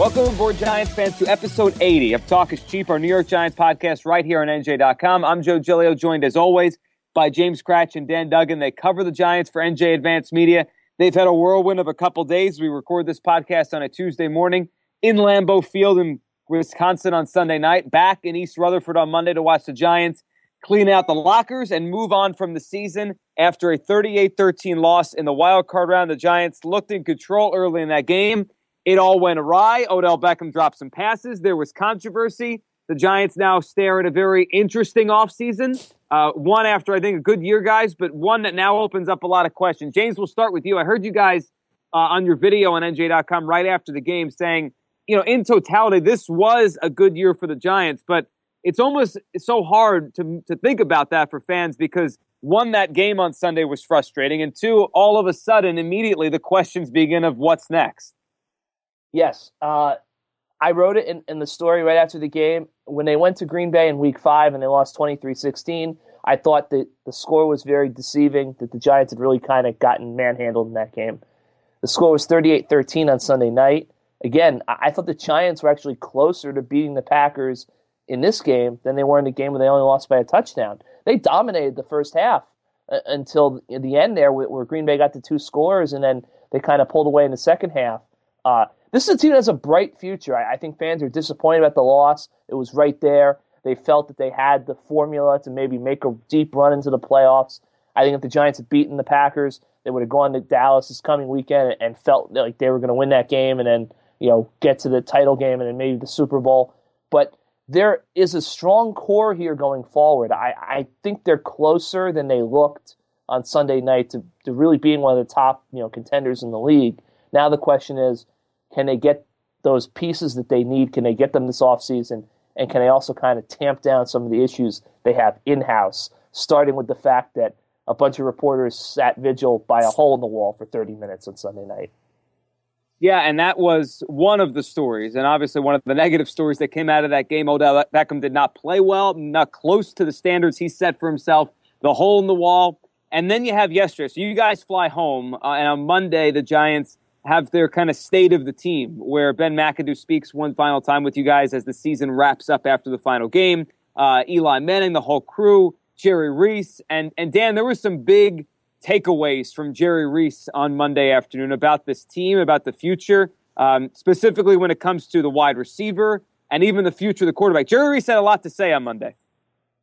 Welcome aboard, Giants fans, to episode 80 of Talk is Cheap, our New York Giants podcast right here on NJ.com. I'm Joe Giglio, joined as always by James Kratch and Dan Duggan. They cover the Giants for NJ Advanced Media. They've had a whirlwind of a couple days. We record this podcast on a Tuesday morning in Lambeau Field in Wisconsin on Sunday night, back in East Rutherford on Monday to watch the Giants clean out the lockers and move on from the season after a 38 13 loss in the wild card round. The Giants looked in control early in that game it all went awry. Odell Beckham dropped some passes. There was controversy. The Giants now stare at a very interesting offseason. Uh, one after, I think, a good year, guys, but one that now opens up a lot of questions. James, we'll start with you. I heard you guys uh, on your video on NJ.com right after the game saying, you know, in totality, this was a good year for the Giants, but it's almost so hard to, to think about that for fans because one, that game on Sunday was frustrating, and two, all of a sudden, immediately the questions begin of what's next. Yes. Uh, I wrote it in, in the story right after the game. When they went to Green Bay in week five and they lost 23 16, I thought that the score was very deceiving, that the Giants had really kind of gotten manhandled in that game. The score was 38 13 on Sunday night. Again, I thought the Giants were actually closer to beating the Packers in this game than they were in the game where they only lost by a touchdown. They dominated the first half uh, until the end there, where Green Bay got the two scores, and then they kind of pulled away in the second half. Uh, this is a team that has a bright future. I, I think fans are disappointed about the loss. It was right there. They felt that they had the formula to maybe make a deep run into the playoffs. I think if the Giants had beaten the Packers, they would have gone to Dallas this coming weekend and felt like they were going to win that game and then you know get to the title game and then maybe the Super Bowl. But there is a strong core here going forward. I, I think they're closer than they looked on Sunday night to, to really being one of the top you know contenders in the league. Now the question is, can they get those pieces that they need? Can they get them this offseason? And can they also kind of tamp down some of the issues they have in house, starting with the fact that a bunch of reporters sat vigil by a hole in the wall for 30 minutes on Sunday night? Yeah, and that was one of the stories, and obviously one of the negative stories that came out of that game. Odell Beckham did not play well, not close to the standards he set for himself. The hole in the wall, and then you have yesterday. So you guys fly home, uh, and on Monday the Giants have their kind of state of the team where Ben McAdoo speaks one final time with you guys as the season wraps up after the final game. Uh, Eli Manning, the whole crew, Jerry Reese, and, and Dan, there were some big takeaways from Jerry Reese on Monday afternoon about this team, about the future, um, specifically when it comes to the wide receiver and even the future of the quarterback. Jerry Reese had a lot to say on Monday.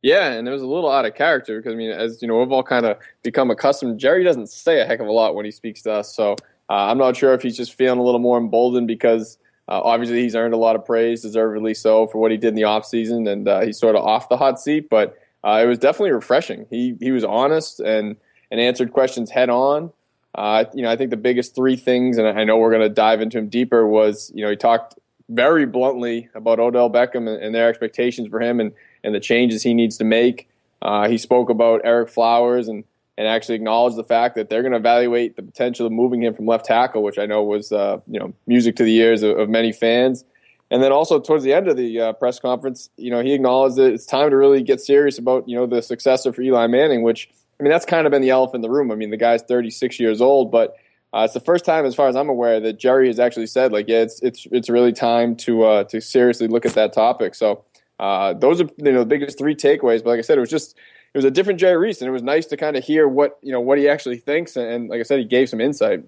Yeah, and it was a little out of character because I mean, as you know, we've all kind of become accustomed. Jerry doesn't say a heck of a lot when he speaks to us, so uh, I'm not sure if he's just feeling a little more emboldened because uh, obviously he's earned a lot of praise, deservedly so, for what he did in the offseason, and uh, he's sort of off the hot seat. But uh, it was definitely refreshing. He he was honest and and answered questions head on. Uh, you know, I think the biggest three things, and I know we're going to dive into him deeper, was you know he talked very bluntly about Odell Beckham and, and their expectations for him and and the changes he needs to make. Uh, he spoke about Ereck Flowers and and actually acknowledge the fact that they're going to evaluate the potential of moving him from left tackle, which I know was uh, you know music to the ears of, of, many fans. And then also towards the end of the uh, press conference, you know, he acknowledged that it's time to really get serious about you know the successor for Eli Manning, which I mean that's kind of been the elephant in the room. I mean the guy's 36 years old, but uh, it's the first time, as far as I'm aware, that Jerry has actually said like, yeah, it's it's it's really time to uh, to seriously look at that topic. So uh, those are you know the biggest three takeaways. But like I said, it was just it was a different Jerry Reese, and it was nice to kind of hear what you know what he actually thinks. And, and like I said, he gave some insight.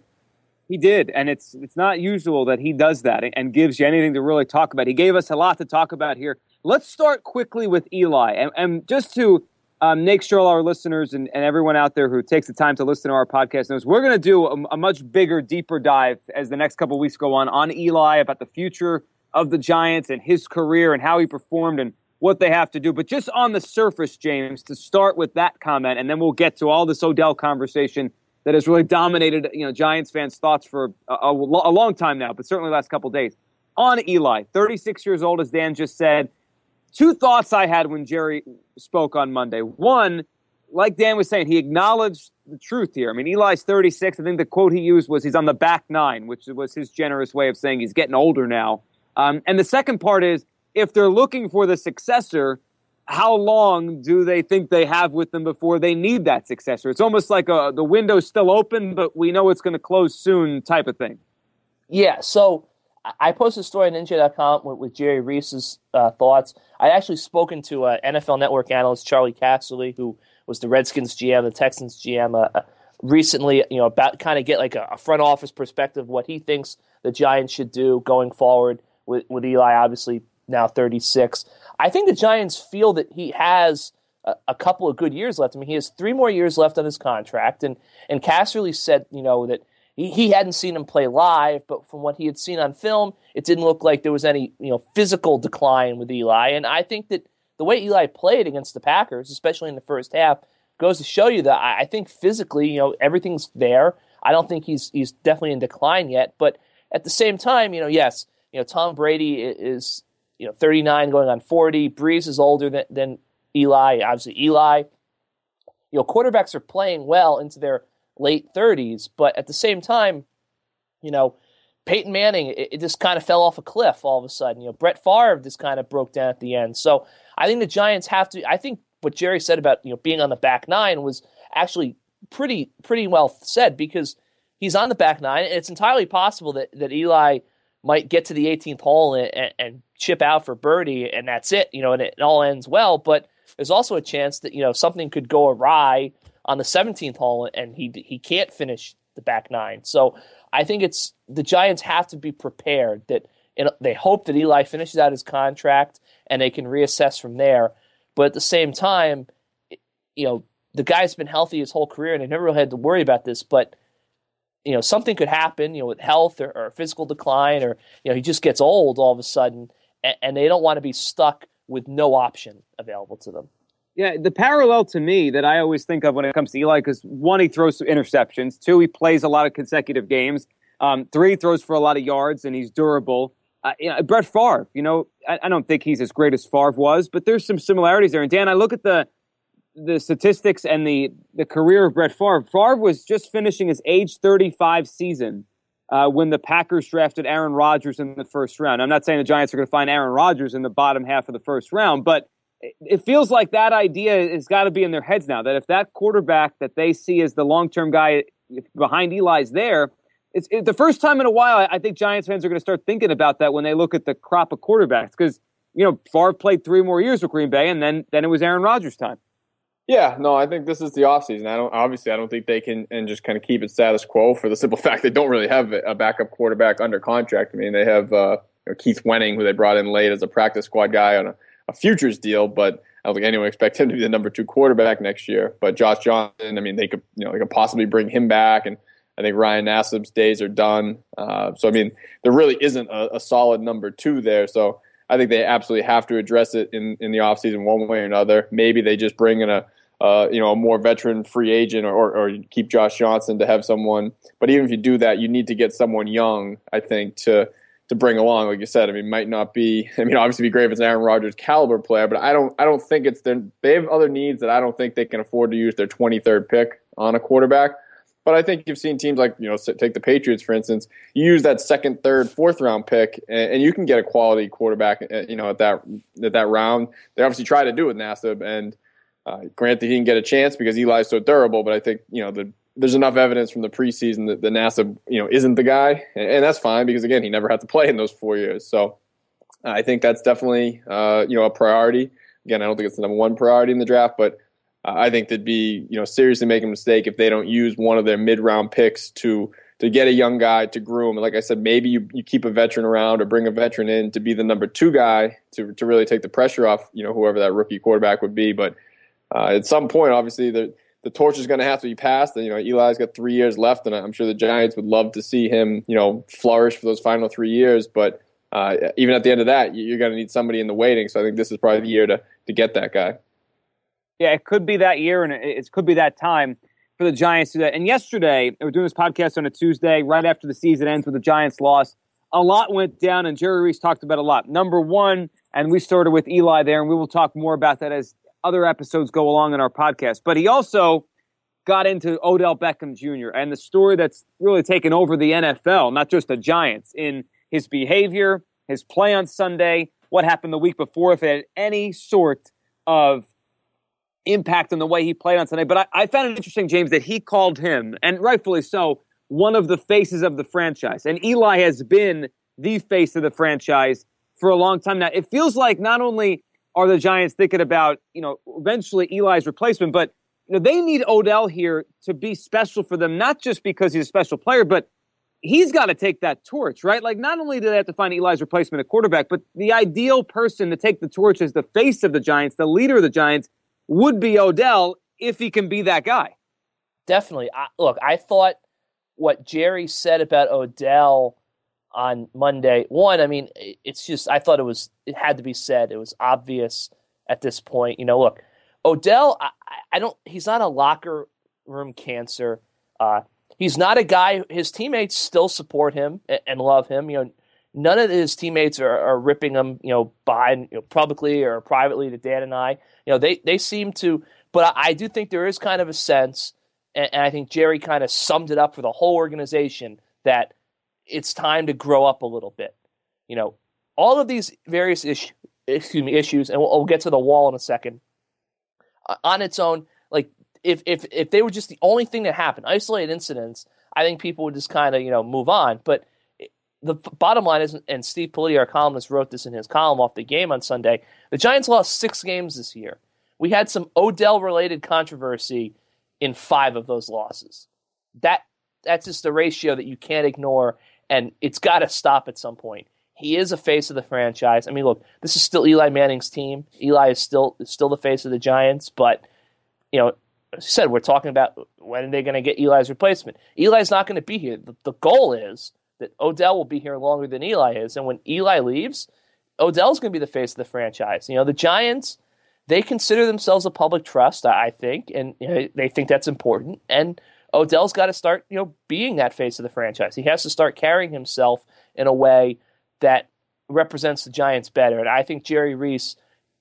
He did, and it's it's not usual that he does that and gives you anything to really talk about. He gave us a lot to talk about here. Let's start quickly with Eli, and, and just to um, make sure all our listeners and, and, everyone out there who takes the time to listen to our podcast knows we're going to do a, a, much bigger, deeper dive as the next couple weeks go on on Eli about the future of the Giants and his career and how he performed and what they have to do. But just on the surface, James, to start with that comment, and then we'll get to all this Odell conversation that has really dominated you know Giants fans' thoughts for a, a, a long time now, but certainly last couple days. On Eli, 36 years old, as Dan just said. Two thoughts I had when Jerry spoke on Monday. One, like Dan was saying, he acknowledged the truth here. I mean, Eli's 36. I think the quote he used was he's on the back nine, which was his generous way of saying he's getting older now. Um, and the second part is if they're looking for the successor, how long do they think they have with them before they need that successor? It's almost like a, uh, the window's still open, but we know it's going to close soon type of thing. Yeah. So I posted a story on NJ.com with, with Jerry Reese's uh, thoughts. I actually spoken to uh, NFL Network analyst Charley Casserly, who was the Redskins GM, the Texans GM, uh, uh, recently. You know, about kind of get like a, a, front office perspective what he thinks the Giants should do going forward with, with Eli, obviously now 36. I think the Giants feel that he has a, a, couple of good years left. I mean, he has three more years left on his contract, and and Casserly said, you know, that he, he hadn't seen him play live, but from what he had seen on film, it didn't look like there was any you know physical decline with Eli. And I think that the way Eli played against the Packers, especially in the first half, goes to show you that I, I think physically, you know, everything's there. I don't think he's he's definitely in decline yet, but at the same time, you know, yes, you know, Tom Brady is you know 39 going on 40. Brees is older than, than Eli. Obviously, Eli. You know, quarterbacks are playing well into their late 30s, but at the same time, you know, Peyton Manning, it, it, just kind of fell off a cliff all of a sudden. You know, Brett Favre just kind of broke down at the end. So I think the Giants have to. I think what Jerry said about you know being on the back nine was actually pretty pretty well said because he's on the back nine. And it's entirely possible that that Eli might get to the 18th hole and, and, and chip out for birdie, and that's it. You know, and it, it all ends well. But there's also a chance that you know something could go awry on the 17th hole, and he he can't finish the back nine. So I think it's the Giants have to be prepared that they hope that Eli finishes out his contract and they can reassess from there. But at the same time, you know, the guy's been healthy his whole career, and they never really had to worry about this. But you know something could happen, you know, with health or, or physical decline, or you know he just gets old all of a sudden, and, and they don't want to be stuck with no option available to them. Yeah, the parallel to me that I always think of when it comes to Eli, because one, he throws some interceptions. Two, he plays a lot of consecutive games. Um, three, throws for a lot of yards and he's durable. Uh, you know, Brett Favre, you know, I, I, don't think he's as great as Favre was, but there's some similarities there. And Dan, I look at the the statistics and the the career of Brett Favre. Favre was just finishing his age 35 season uh, when the Packers drafted Aaron Rodgers in the first round. I'm not saying the Giants are going to find Aaron Rodgers in the bottom half of the first round, but it feels like that idea has got to be in their heads now. That if that quarterback that they see as the long term guy behind Eli's there, it's it, the first time in a while. I think Giants fans are going to start thinking about that when they look at the crop of quarterbacks because you know Favre played three more years with Green Bay, and then then it was Aaron Rodgers' time. Yeah, no, I think this is the offseason. I don't obviously I don't think they can and just kind of keep it status quo for the simple fact they don't really have a backup quarterback under contract. I mean, they have uh, you know, Keith Wenning, who they brought in late as a practice squad guy on a, a futures deal, but I don't think anyone expects him to be the number two quarterback next year. But Josh Johnson, I mean, they could you know they could possibly bring him back, and I think Ryan Nassib's days are done. Uh, so I mean, there really isn't a, a solid number two there. So I think they absolutely have to address it in in the offseason one way or another. Maybe they just bring in a uh, you know, a more veteran free agent or, or, keep Josh Johnson to have someone. But even if you do that, you need to get someone young, I think, to to bring along. Like you said, I mean, might not be. I mean, obviously, be great if it's an Aaron Rodgers caliber player, but I don't. I don't think it's their. They have other needs that I don't think they can afford to use their 23rd pick on a quarterback. But I think you've seen teams like you know take the Patriots for instance. You use that second, third, fourth round pick, and, and you can get a quality quarterback. Uh, you know at that at that round. They obviously try to do it with Nassib and uh, granted, he didn't get a chance because Eli's so durable, but I think you know the, there's enough evidence from the preseason that the Nassib you know isn't the guy, and, and, that's fine because again he never had to play in those four years. So uh, I think that's definitely uh, you know a priority. Again, I don't think it's the number one priority in the draft, but uh, I think they'd be you know seriously making a mistake if they don't use one of their mid round picks to to get a young guy to groom. And like I said, maybe you, you keep a veteran around or bring a veteran in to be the number two guy to to really take the pressure off you know whoever that rookie quarterback would be, but uh, at some point, obviously, the the torch is going to have to be passed. And, you know, Eli's got three years left, and I'm sure the Giants would love to see him, you know, flourish for those final three years. But uh, even at the end of that, you're going to need somebody in the waiting. So I think this is probably the year to to get that guy. Yeah, it could be that year, and it could be that time. for the Giants today. And yesterday, we were doing this podcast on a Tuesday, right after the season ends with the Giants loss. A lot went down, and Jerry Reese talked about a lot. Number one, and we started with Eli there, and we will talk more about that as other episodes go along in our podcast. But he also got into Odell Beckham Jr. and the story that's really taken over the NFL, not just the Giants, in his behavior, his play on Sunday, what happened the week before, if it had any sort of impact on the way he played on Sunday. But I, I found it interesting, James, that he called him, and rightfully so, one of the faces of the franchise. And Eli has been the face of the franchise for a long time now. It feels like not only are the Giants thinking about, you know, eventually Eli's replacement, but you know, they need Odell here to be special for them, not just because he's a special player, but he's got to take that torch, right? Like, not only do they have to find Eli's replacement at quarterback, but the ideal person to take the torch as the face of the Giants, the leader of the Giants, would be Odell if he can be that guy. Definitely. I, look, I thought what Jerry said about Odell on Monday. One, I mean, it's just I thought it was it had to be said. It was obvious at this point. You know, look, Odell. I, I don't. He's not a locker room cancer. Uh, he's not a guy. His teammates still support him and, love him. You know, none of his teammates are, are ripping him. You know, behind you know, publicly or privately to Dan and I. You know, they they seem to, but I, I do think there is kind of a sense, and, and I think Jerry kind of summed it up for the whole organization that it's time to grow up a little bit. You know, all of these various issues, excuse me, issues, and we'll, we'll, get to the wall in a second. Uh, on its own, like if if if they were just the only thing that happened, isolated incidents, I think people would just kind of you know move on. But the bottom line is, and Steve Politi, our columnist, wrote this in his column off the game on Sunday. The Giants lost six games this year. We had some Odell related controversy in five of those losses. That that's just a ratio that you can't ignore, and it's got to stop at some point. He is a face of the franchise. I mean, look, this is still Eli Manning's team. Eli is still still the face of the Giants, but you know, as I said, we're talking about when are they going to get Eli's replacement. Eli's not going to be here. The, the goal is that Odell will be here longer than Eli is. And when Eli leaves, Odell's going to be the face of the franchise. You know, the Giants, they consider themselves a public trust, I think, and you know, they think that's important. And Odell's got to start, you know, being that face of the franchise. He has to start carrying himself in a way that represents the Giants better. And I think Jerry Reese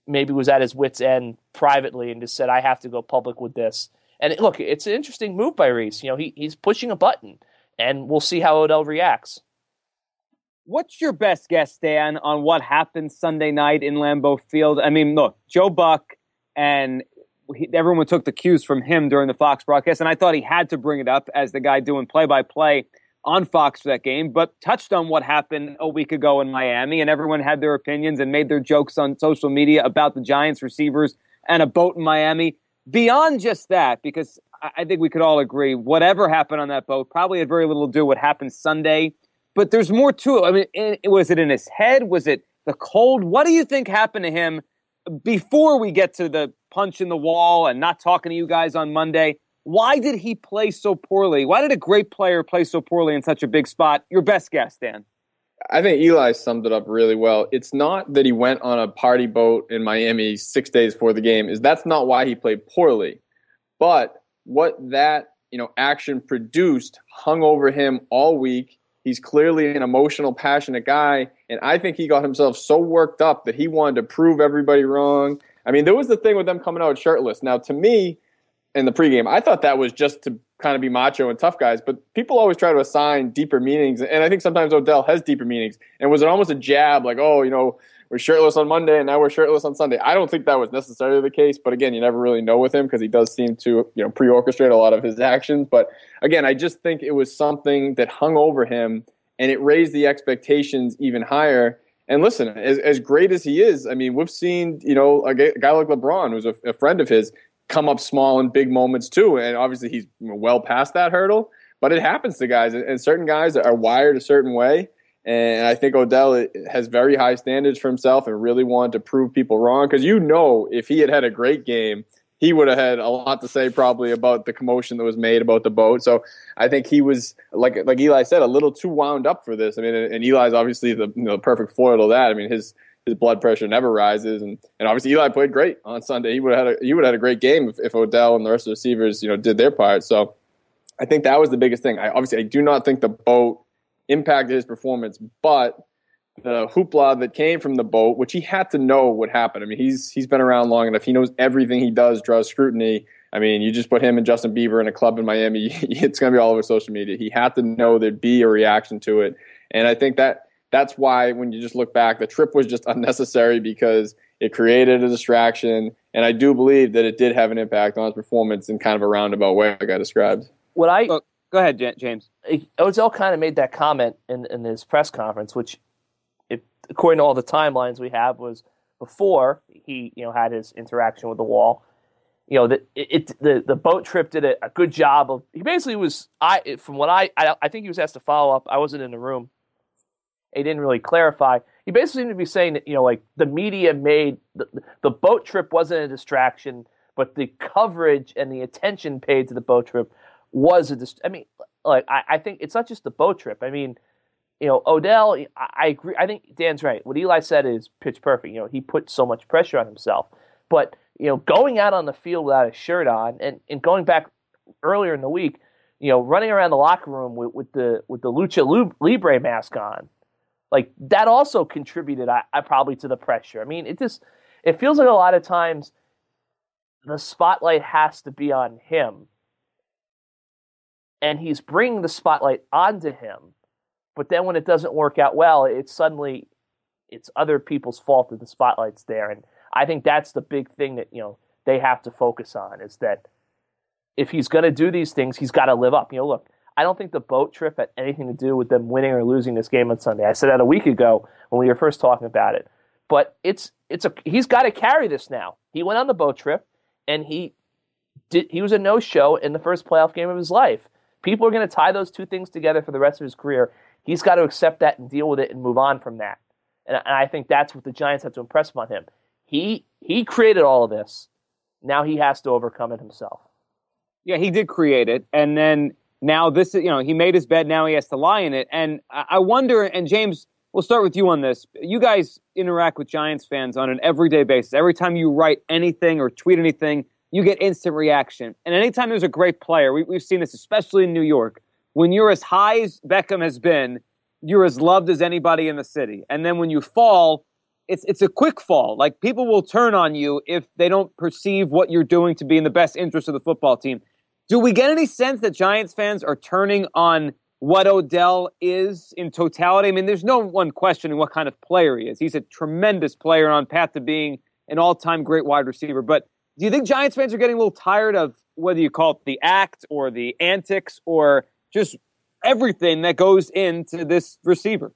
maybe was at his wits' end privately and just said, "I have to go public with this." And look, it's an interesting move by Reese. You know, he, he's pushing a button and we'll see how Odell reacts. What's your best guess, Dan, on what happened Sunday night in Lambeau Field? I mean, look, Joe Buck and he, everyone took the cues from him during the Fox broadcast, and I thought he had to bring it up as the guy doing play by play on Fox for that game, but touched on what happened a week ago in Miami, and everyone had their opinions and made their jokes on social media about the Giants receivers and a boat in Miami. Beyond just that, because I think we could all agree whatever happened on that boat probably had very little to do with what happened Sunday. But there's more to it. I mean, it, was it in his head? Was it the cold? What do you think happened to him before we get to the punch in the wall and not talking to you guys on Monday? Why did he play so poorly? Why did a great player play so poorly in such a big spot? Your best guess, Dan. I think Eli summed it up really well. It's not that he went on a party boat in Miami six days before the game. Is that's not why he played poorly, but what that you know action produced hung over him all week. He's clearly an emotional, passionate guy, and I think he got himself so worked up that he wanted to prove everybody wrong. I mean, there was the thing with them coming out shirtless. Now, to me, in the pregame, I thought that was just to kind of be macho and tough guys, but people always try to assign deeper meanings, and I think sometimes Odell has deeper meanings. And was it almost a jab, like, oh, you know, we're shirtless on Monday and now we're shirtless on Sunday. I don't think that was necessarily the case, but again, you never really know with him because he does seem to, you know, pre-orchestrate a lot of his actions. But again, I just think it was something that hung over him and it raised the expectations even higher. And listen, as, as great as he is, I mean, we've seen, you know, a guy like LeBron, who's a, a friend of his, come up small in big moments too. And obviously he's well past that hurdle, but it happens to guys and certain guys are wired a certain way and I think Odell has very high standards for himself and really wanted to prove people wrong. Because you know, if he had had a great game, he would have had a lot to say probably about the commotion that was made about the boat. So I think he was like like Eli said, a little too wound up for this. I mean, and Eli's obviously the you know, perfect foil to that. I mean, his his blood pressure never rises. And and obviously Eli played great on Sunday. He would have had a, he would have had a great game if, if Odell and the rest of the receivers you know did their part. So I think that was the biggest thing. I obviously I do not think the boat impacted his performance, but the hoopla that came from the boat, which he had to know would happen. I mean, he's he's been around long enough. He knows everything he does draws scrutiny. I mean, you just put him and Justin Bieber in a club in Miami, it's going to be all over social media. He had to know there'd be a reaction to it, and I think that that's why when you just look back, the trip was just unnecessary because it created a distraction, and I do believe that it did have an impact on his performance in kind of a roundabout way, like I described. What I go ahead, James. Odell kind of made that comment in, in his press conference, which, according to all the timelines we have, was before he you know had his interaction with the wall you know, the, it, the the boat trip did a, a, good job of. He basically was. I from what I, I I think he was asked to follow up. I wasn't in the room. He didn't really clarify. He basically seemed to be saying that you know, like the media made the, the boat trip wasn't a distraction, but the coverage and the attention paid to the boat trip was a. Dist- I mean, like I, I think it's not just the boat trip. I mean, you know, Odell. I, I agree. I think Dan's right. What Eli said is pitch perfect. You know, he put so much pressure on himself, but you know, going out on the field without a shirt on, and, and going back earlier in the week, you know, running around the locker room with, with the with the lucha libre mask on, like that also contributed, I, I probably to the pressure. I mean, it just it feels like a lot of times the spotlight has to be on him, and he's bringing the spotlight onto him. But then when it doesn't work out well, it's suddenly it's other people's fault that the spotlight's there, and I think that's the big thing that you know they have to focus on is that if he's going to do these things, he's got to live up. You know, look, I don't think the boat trip had anything to do with them winning or losing this game on Sunday. I said that a week ago when we were first talking about it. But it's it's a he's got to carry this now. He went on the boat trip and he did he was a no show in the first playoff game of his life. People are going to tie those two things together for the rest of his career. He's got to accept that and deal with it and move on from that. And, and I think that's what the Giants have to impress upon him. He he created all of this. Now he has to overcome it himself. Yeah, he did create it, and then now this is you know he made his bed. Now he has to lie in it, and I wonder. And James, we'll start with you on this. You guys interact with Giants fans on an everyday basis. Every time you write anything or tweet anything, you get instant reaction. And anytime there's a great player, we, we've seen this especially in New York. When you're as high as Beckham has been, you're as loved as anybody in the city. And then when you fall, it's it's a quick fall. Like people will turn on you if they don't perceive what you're doing to be in the best interest of the football team. Do we get any sense that Giants fans are turning on what Odell is in totality? I mean, there's no one questioning what kind of player he is. He's a tremendous player on path to being an all-time great wide receiver. But do you think Giants fans are getting a little tired of whether you call it the act or the antics or just everything that goes into this receiver?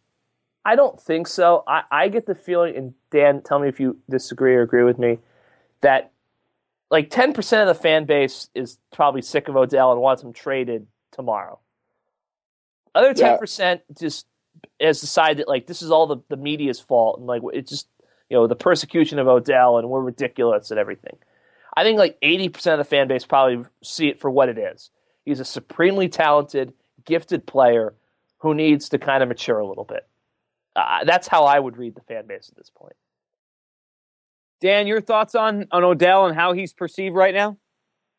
I don't think so. I, I get the feeling, and Dan, tell me if you disagree or agree with me, that like 10% of the fan base is probably sick of Odell and wants him traded tomorrow. Other 10% yeah. just has decided that like this is all the, the media's fault and like it's just, you know, the persecution of Odell and we're ridiculous and everything. I think like 80% of the fan base probably see it for what it is. He's a supremely talented, gifted player who needs to kind of mature a little bit. Uh, that's how I would read the fan base at this point. Dan, your thoughts on on Odell and how he's perceived right now?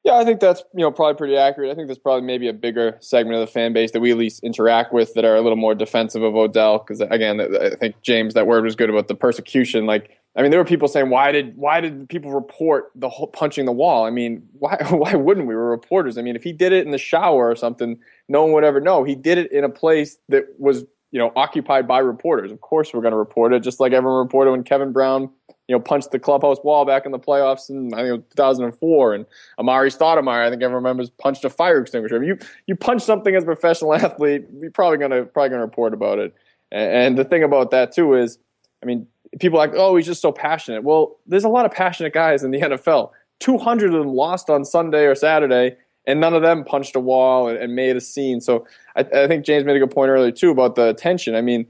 Yeah, I think that's you know probably pretty accurate. I think there's probably maybe a bigger segment of the fan base that we at least interact with that are a little more defensive of Odell because again, I think James that word was good about the persecution. Like, I mean, there were people saying why did why did people report the whole punching the wall? I mean, why why wouldn't we? We're reporters. I mean, if he did it in the shower or something, no one would ever know. He did it in a place that was you know, occupied by reporters. Of course, we're going to report it, just like everyone reported when Kevin Brown, you know, punched the clubhouse wall back in the playoffs in I think 2004, and Amar'e Stoudemire, I think everyone remembers, punched a fire extinguisher. You you punch something as a professional athlete, you're probably going to probably going to report about it. And, and the thing about that too is, I mean, people like, oh, he's just so passionate. Well, there's a lot of passionate guys in the NFL. 200 of them lost on Sunday or Saturday and none of them punched a wall and, and made a scene. So I, I, think James made a good point earlier too about the attention. I mean,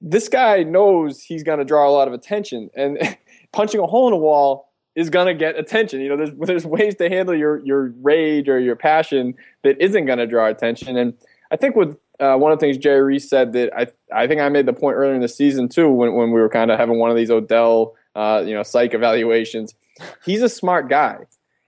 this guy knows he's going to draw a lot of attention, and punching a hole in a wall is going to get attention. You know, there's there's ways to handle your your rage or your passion that isn't going to draw attention. And I think with uh, one of the things Jerry Reese said that I I think I made the point earlier in the season too when when we were kind of having one of these Odell uh, you know psych evaluations. He's a smart guy.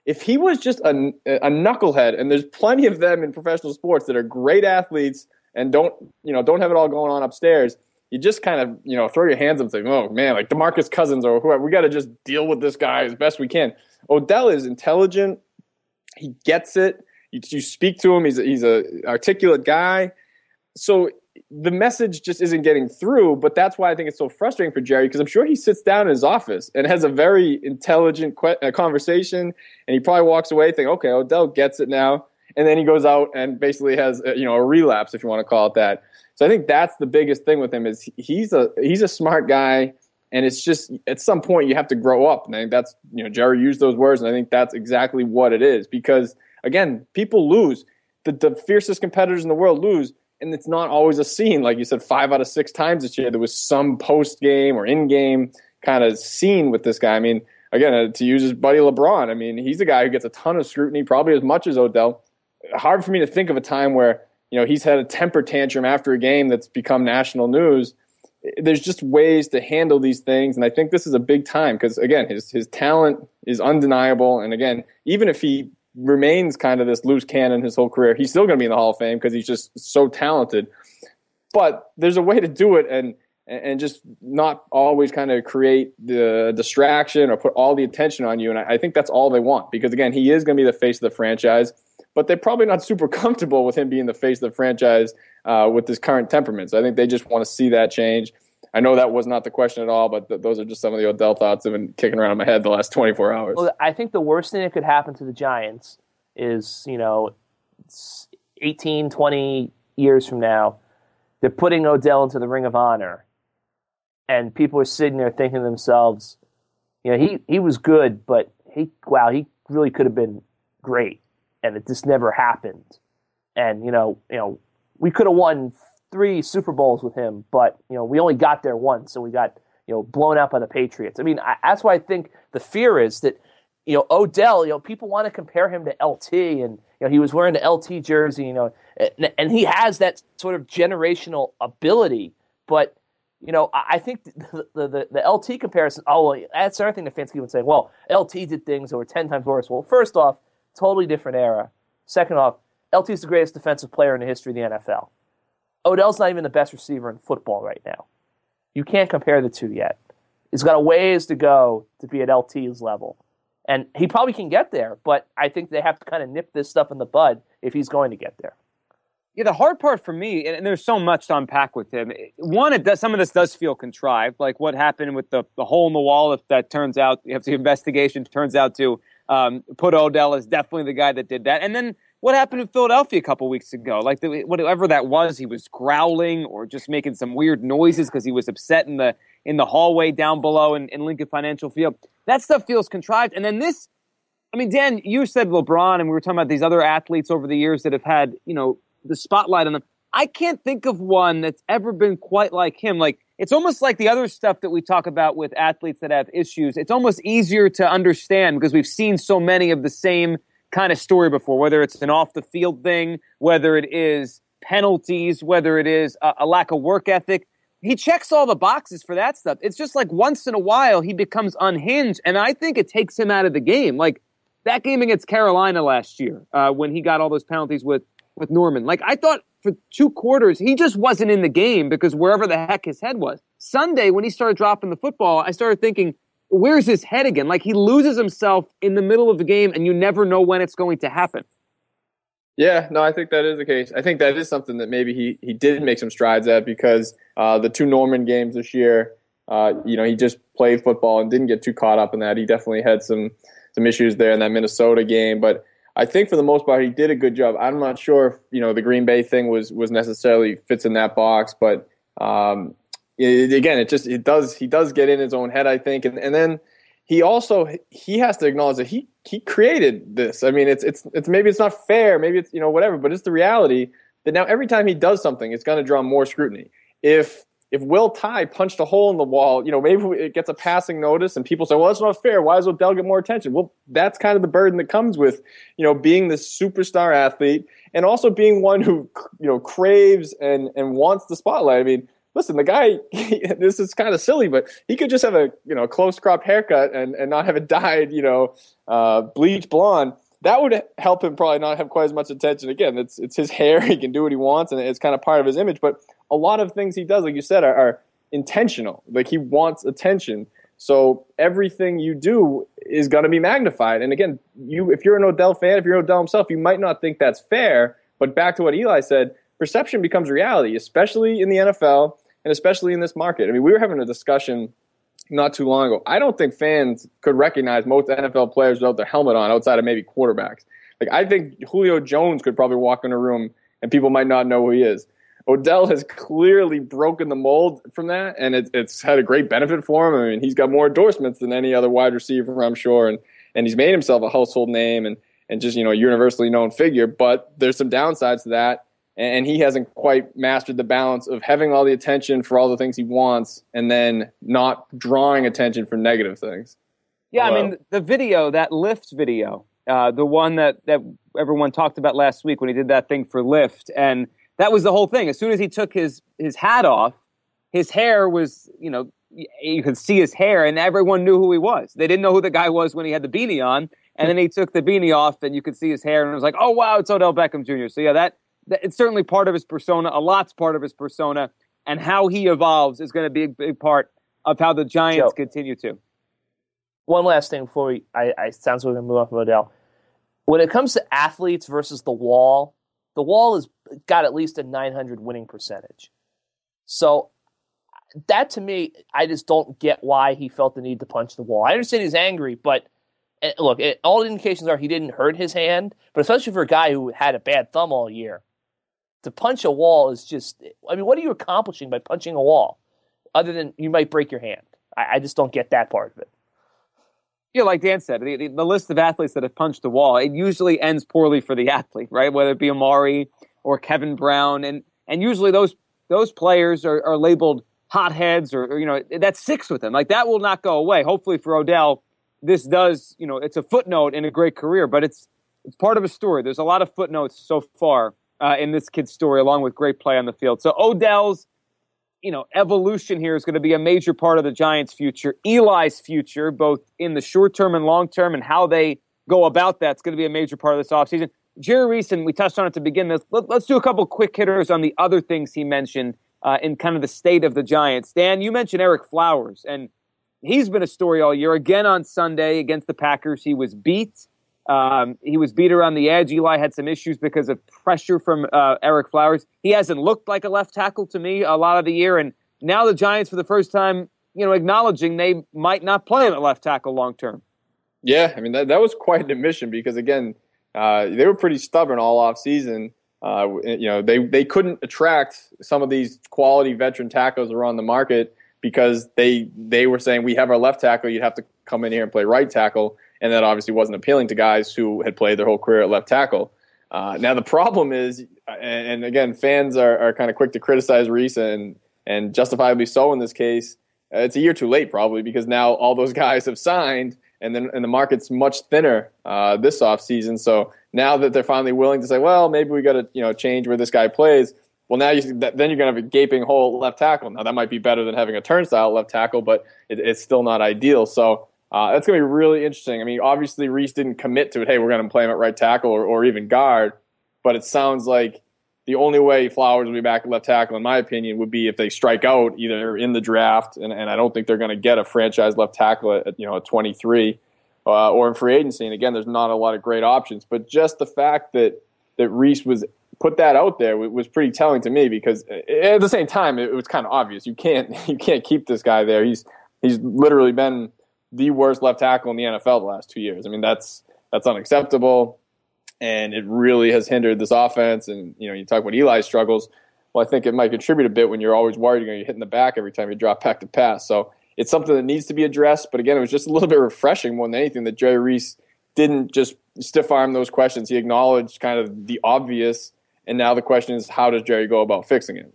If he was just a, a knucklehead, and there's plenty of them in professional sports that are great athletes and don't you know don't have it all going on upstairs, you just kind of you know throw your hands up and say, "Oh man, like DeMarcus Cousins or whoever, we got to just deal with this guy as best we can." Odell is intelligent. He gets it. You, you speak to him. He's a, he's a articulate guy. So the message just isn't getting through. But that's why I think it's so frustrating for Jerry because I'm sure he sits down in his office and has a very intelligent que- uh, conversation, and he probably walks away thinking, "Okay, Odell gets it now." And then he goes out and basically has a, you know a relapse, if you want to call it that. So I think that's the biggest thing with him is he's a he's a smart guy, and it's just at some point you have to grow up. And I think that's you know Jerry used those words, and I think that's exactly what it is because again, people lose. The, the fiercest competitors in the world lose and it's not always a scene. Like you said, five out of six times this year, there was some post game or in game kind of scene with this guy. I mean, again, uh, to use his buddy LeBron, I mean, he's a guy who gets a ton of scrutiny, probably as much as Odell. Hard for me to think of a time where you know he's had a temper tantrum after a game that's become national news. There's just ways to handle these things, and I think this is a big time because again, his his talent is undeniable, and again, even if he remains kind of this loose cannon his whole career. He's still going to be in the Hall of Fame because he's just so talented. But there's a way to do it and and just not always kind of create the distraction or put all the attention on you. And I, think that's all they want because again, he is going to be the face of the franchise. But they're probably not super comfortable with him being the face of the franchise uh, with his current temperament. So I think they just want to see that change. I know that was not the question at all, but th- those are just some of the Odell thoughts that have been kicking around in my head the last 24 hours. Well, I think the worst thing that could happen to the Giants is, you know, 18, 20 years from now, they're putting Odell into the Ring of Honor, and people are sitting there thinking to themselves, you know, he, he was good, but he, wow, he really could have been great, and it just never happened. And, you know, you know, we could have won three Super Bowls with him, but you know we only got there once, and we got you know blown out by the Patriots. I mean, I, that's why I think the fear is that you know Odell. You know, people want to compare him to LT, and you know he was wearing the LT jersey. You know, and, and he has that sort of generational ability, but. You know, I think the, the, the, LT comparison. Oh, that's another thing the fans keep saying. Well, LT did things that were ten times worse. Well, first off, totally different era. Second off, LT is the greatest defensive player in the history of the NFL. Odell's not even the best receiver in football right now. You can't compare the two yet. He's got a ways to go to be at LT's level. And he probably can get there, but I think they have to kind of nip this stuff in the bud if he's going to get there. Yeah, the hard part for me, and there's so much to unpack with him. One, it does, some of this does feel contrived, like what happened with the, the hole in the wall. If that turns out, if the investigation turns out to um, put Odell as definitely the guy that did that, and then what happened in Philadelphia a couple weeks ago? Like the, whatever that was, he was growling or just making some weird noises because he was upset in the in the hallway down below in, in Lincoln Financial Field. That stuff feels contrived. And then this, I mean, Dan, you said LeBron, and we were talking about these other athletes over the years that have had you know the spotlight on them. I can't think of one that's ever been quite like him. Like it's almost like the other stuff that we talk about with athletes that have issues. It's almost easier to understand because we've seen so many of the same kind of story before, whether it's an off the field thing, whether it is penalties, whether it is a, a, lack of work ethic. He checks all the boxes for that stuff. It's just like once in a while he becomes unhinged, and I think it takes him out of the game. Like that game against Carolina last year uh, when he got all those penalties with with Norman. Like I thought for two quarters he just wasn't in the game because wherever the heck his head was. Sunday when he started dropping the football, I started thinking where's his head again? Like he loses himself in the middle of the game and you never know when it's going to happen. Yeah, no, I think that is the case. I think that is something that maybe he, he did make some strides at because uh, the two Norman games this year, uh, you know, he just played football and didn't get too caught up in that. He definitely had some some issues there in that Minnesota game, but I think for the most part he did a good job. I'm not sure if you know the Green Bay thing was was necessarily fits in that box, but um, again, it just it does he does get in his own head, I think, and and then he also he has to acknowledge that he he created this. I mean, it's it's it's maybe it's not fair, maybe it's you know whatever, but it's the reality that now every time he does something, it's going to draw more scrutiny. If if Will Tye punched a hole in the wall, you know, maybe it gets a passing notice and people say, well, that's not fair. Why does Odell get more attention? Well, that's kind of the burden that comes with, you know, being this superstar athlete and also being one who, you know, craves and, and wants the spotlight. I mean, listen, the guy, this is kind of silly, but he could just have a, you know, close crop haircut and, and not have it dyed, you know, uh, bleach blonde. That would help him probably not have quite as much attention. Again, it's it's his hair; he can do what he wants, and it's kind of part of his image. But a lot of things he does, like you said, are, are intentional. Like he wants attention. So everything you do is going to be magnified. And again, you if you're an Odell fan, if you're Odell himself, you might not think that's fair. But back to what Eli said, perception becomes reality, especially in the NFL and especially in this market. I mean, we were having a discussion not too long ago. I don't think fans could recognize most NFL players without their helmet on, outside of maybe quarterbacks. Like I think Julio Jones could probably walk in a room and people might not know who he is. Odell has clearly broken the mold from that, and it, it's had a great benefit for him. I mean, he's got more endorsements than any other wide receiver, I'm sure, and and he's made himself a household name and and just you know a universally known figure. But there's some downsides to that, and he hasn't quite mastered the balance of having all the attention for all the things he wants, and then not drawing attention for negative things. Yeah, Hello? I mean the video, that Lyft video, uh, the one that that everyone talked about last week when he did that thing for Lyft, and that was the whole thing. As soon as he took his his hat off, his hair was, you know, you could see his hair, and everyone knew who he was. They didn't know who the guy was when he had the beanie on, and then he took the beanie off, and you could see his hair, and it was like, oh wow, it's Odell Beckham Jr. So yeah, that, that it's certainly part of his persona. A lot's part of his persona, and how he evolves is going to be a big part of how the Giants Joe, continue to. One last thing before we, I, I sounds like we're going to move off of Odell. When it comes to athletes versus the wall, the wall has got at least a 900 winning percentage. So that to me, I just don't get why he felt the need to punch the wall. I understand he's angry, but eh, look, it, all indications are he didn't hurt his hand. But especially for a guy who had a bad thumb all year, to punch a wall is just. I mean, what are you accomplishing by punching a wall, other than you might break your hand? I, I just don't get that part of it you know, like Dan said, the, the, list of athletes that have punched the wall, it usually ends poorly for the athlete, right? Whether it be Amar'e or Kevin Brown, and and usually those those players are, are labeled hotheads, or, or you know that sticks with them. Like that will not go away. Hopefully for Odell, this does. You know, it's a footnote in a great career, but it's it's part of a story. There's a lot of footnotes so far uh, in this kid's story, along with great play on the field. So Odell's you know, evolution here is going to be a major part of the Giants' future. Eli's future, both in the short term and long term, and how they go about that, is going to be a major part of this offseason. Jerry Reese, and we touched on it to begin this. Let, us do a couple quick hitters on the other things he mentioned uh, in kind of the state of the Giants. Dan, you mentioned Ereck Flowers, and he's been a story all year. Again on Sunday against the Packers, he was beat. Um, he was beat around the edge. Eli had some issues because of pressure from uh, Ereck Flowers. He hasn't looked like a left tackle to me a lot of the year, and now the Giants, for the first time, you know, acknowledging they might not play him at left tackle long term. Yeah, I mean that that was quite an admission because again, uh, they were pretty stubborn all off season. Uh, you know, they they couldn't attract some of these quality veteran tackles around the market because they they were saying we have our left tackle, you'd have to come in here and play right tackle and that obviously wasn't appealing to guys who had played their whole career at left tackle. Uh, now the problem is, and, and again, fans are, are kind of quick to criticize Reese and and justifiably so in this case. Uh, it's a year too late probably because now all those guys have signed and then and the market's much thinner uh, this offseason. So now that they're finally willing to say, well, maybe we got to you know change where this guy plays. Well, now you, then you're to have a gaping hole left tackle. Now that might be better than having a turnstile left tackle, but it, it's still not ideal. So uh, that's going to be really interesting. I mean, obviously Reese didn't commit to it. Hey, we're going to play him at right tackle or, or even guard, but it sounds like the only way Flowers will be back at left tackle, in my opinion, would be if they strike out either in the draft, and, and I don't think they're going to get a franchise left tackle at, you know at 23, uh, or in free agency. And again, there's not a lot of great options, but just the fact that that Reese was put that out there was pretty telling to me because at the same time it was kind of obvious you can't you can't keep this guy there. He's he's literally been the worst left tackle in the NFL the last two years. I mean, that's that's unacceptable, and it really has hindered this offense. And you know, you talk about Eli's struggles. Well, I think it might contribute a bit when you're always worried you're going to hit in the back every time you drop back to pass. So it's something that needs to be addressed. But again, it was just a little bit refreshing more than anything that Jerry Reese didn't just stiff arm those questions. He acknowledged kind of the obvious, and now the question is, how does Jerry go about fixing it?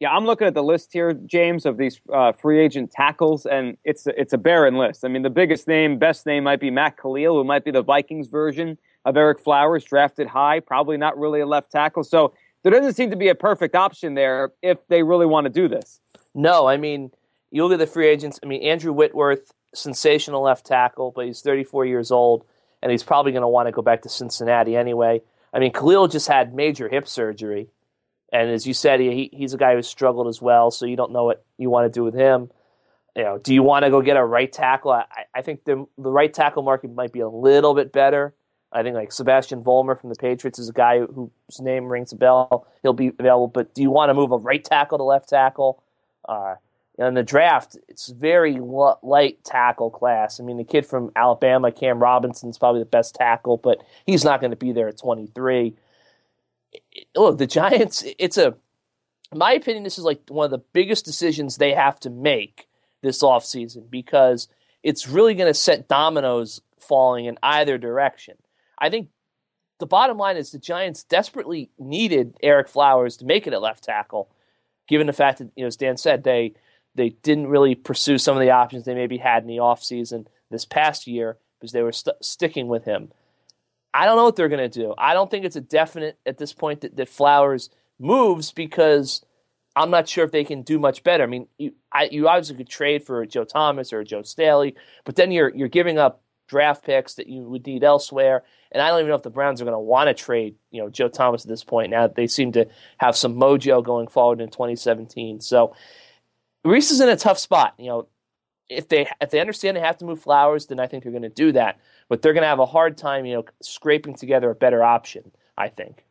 Yeah, I'm looking at the list here, James, of these uh, free agent tackles, and it's a, it's a barren list. I mean, the biggest name, best name might be Matt Kalil, who might be the Vikings version of Ereck Flowers, drafted high, probably not really a left tackle. So there doesn't seem to be a perfect option there if they really want to do this. No, I mean, you look at the free agents. I mean, Andrew Whitworth, sensational left tackle, but he's 34 years old, and he's probably going to want to go back to Cincinnati anyway. I mean, Khalil just had major hip surgery. And as you said, he, he's a guy who struggled as well, so you don't know what you want to do with him. You know, do you want to go get a right tackle? I, I think the the right tackle market might be a little bit better. I think like Sebastian Vollmer from the Patriots is a guy whose name rings a bell. He'll be available, but do you want to move a right tackle to left tackle? Uh, in the draft, it's very light tackle class. I mean, the kid from Alabama, Cam Robinson, is probably the best tackle, but he's not going to be there at 23 look, the Giants, it's a, my opinion, this is like one of the biggest decisions they have to make this offseason because it's really going to set dominoes falling in either direction. I think the bottom line is the Giants desperately needed Ereck Flowers to make it at left tackle, given the fact that, you know, as Dan said, they they didn't really pursue some of the options they maybe had in the offseason this past year because they were st- sticking with him. I don't know what they're going to do. I don't think it's a definite at this point that, that Flowers moves because I'm not sure if they can do much better. I mean, you, I, you obviously could trade for Joe Thomas or Joe Staley, but then you're you're giving up draft picks that you would need elsewhere. And I don't even know if the Browns are going to want to trade, you know, Joe Thomas at this point. Now they seem to have some mojo going forward in 2017. So Reese is in a tough spot. You know, if they if they understand they have to move Flowers, then I think they're going to do that but they're going to have a hard time, you know, scraping together a better option. I think.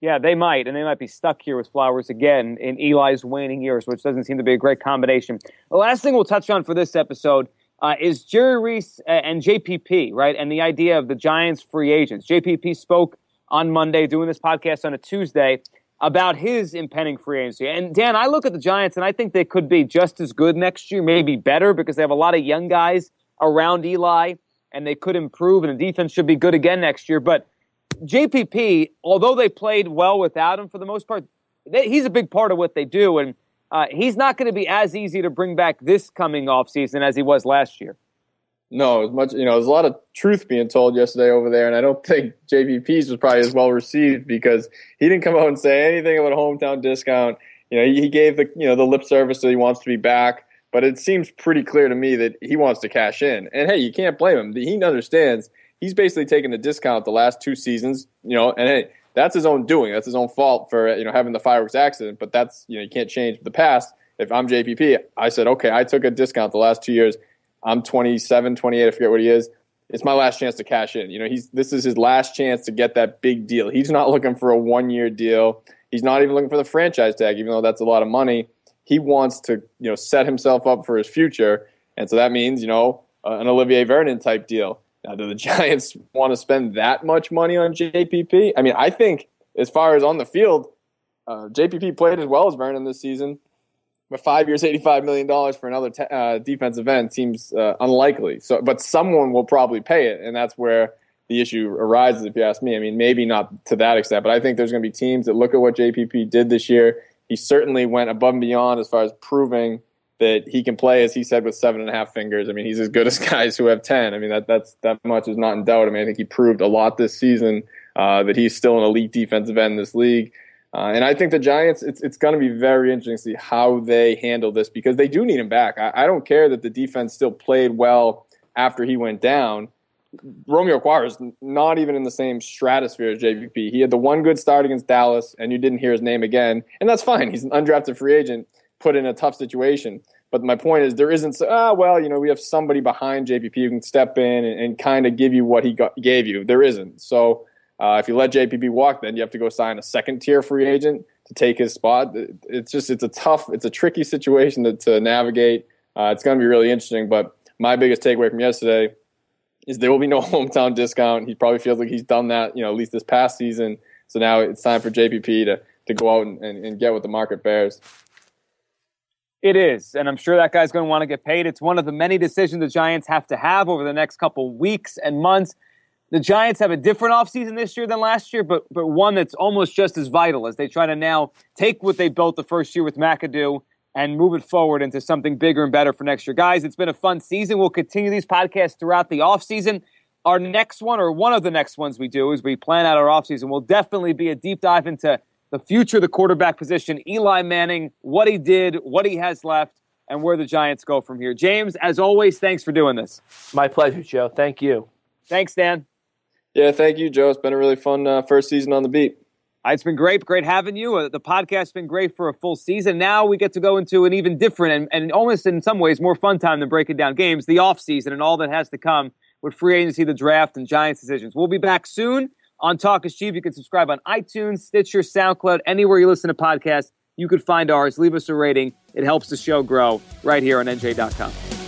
Yeah, they might, and they might be stuck here with Flowers again in Eli's waning years, which doesn't seem to be a great combination. The last thing we'll touch on for this episode uh, is Jerry Reese and JPP, right? And the idea of the Giants free agents. JPP spoke on Monday, doing this podcast on a Tuesday, about his impending free agency. And Dan, I look at the Giants and I think they could be just as good next year, maybe better, because they have a lot of young guys around Eli and they could improve, and the defense should be good again next year. But JPP, although they played well without him for the most part, they, he's a big part of what they do, and uh, he's not going to be as easy to bring back this coming off season as he was last year. No, as much you know, there's a lot of truth being told yesterday over there, and I don't think JPP's was probably as well received because he didn't come out and say anything about a hometown discount. You know, he, he gave the you know the lip service that he wants to be back. But it seems pretty clear to me that he wants to cash in. And hey, you can't blame him. He understands he's basically taken the discount the last two seasons, you know, and hey, that's his own doing. That's his own fault for, you know, having the fireworks accident, but that's, you know, you can't change the past. If I'm JPP, I said, okay, I took a discount the last two years. I'm 27, 28, I forget what he is. It's my last chance to cash in. You know, he's this is his last chance to get that big deal. He's not looking for a one year deal. He's not even looking for the franchise tag, even though that's a lot of money he wants to you know set himself up for his future, and so that means you know an Olivier Vernon type deal. Now, do the Giants want to spend that much money on JPP? I mean, I think as far as on the field, uh, JPP played as well as Vernon this season. But five years, eighty-five million dollars for another te- uh, defensive end seems uh, unlikely. So, but someone will probably pay it, and that's where the issue arises. If you ask me, I mean, maybe not to that extent, but I think there's going to be teams that look at what JPP did this year he certainly went above and beyond as far as proving that he can play, as he said, with seven and a half fingers. I mean, he's as good as guys who have ten. I mean, that that's that much is not in doubt. I mean, I think he proved a lot this season uh, that he's still an elite defensive end in this league. Uh, and I think the Giants, it's it's going to be very interesting to see how they handle this because they do need him back. I, I don't care that the defense still played well after he went down. Romeo Okwara is not even in the same stratosphere as JPP. He had the one good start against Dallas, and you didn't hear his name again, and that's fine. He's an undrafted free agent, put in a tough situation. But my point is, there isn't. Ah, well, you know, we have somebody behind JPP who can step in and, and kind of give you what he got, gave you. There isn't. So uh, if you let JPP walk, then you have to go sign a second tier free agent to take his spot. It's just it's a tough, it's a tricky situation to, to navigate. Uh, it's going to be really interesting. But my biggest takeaway from yesterday is there will be no hometown discount. He probably feels like he's done that, you know, at least this past season. So now it's time for JPP to to go out and, and, and get what the market bears. It is, and I'm sure that guy's going to want to get paid. It's one of the many decisions the Giants have to have over the next couple weeks and months. the Giants have a different offseason this year than last year, but but one that's almost just as vital as they try to now take what they built the first year with McAdoo and move it forward into something bigger and better for next year. Guys, it's been a fun season. We'll continue these podcasts throughout the offseason. Our next one, or one of the next ones we do, as we plan out our offseason, will definitely be a deep dive into the future of the quarterback position, Eli Manning, what he did, what he has left, and where the Giants go from here. James, as always, thanks for doing this. My pleasure, Joe. Thank you. Thanks, Dan. Yeah, thank you, Joe. It's been a really fun uh, first season on the beat. It's been great. Great having you. Uh, the podcast's been great for a full season. Now we get to go into an even different and, and almost in some ways more fun time than breaking down games, the off season and all that has to come with free agency, the draft, and Giants decisions. We'll be back soon on Talk is Cheap. You can subscribe on iTunes, Stitcher, SoundCloud, anywhere you listen to podcasts. You could find ours. Leave us a rating. It helps the show grow right here on NJ.com.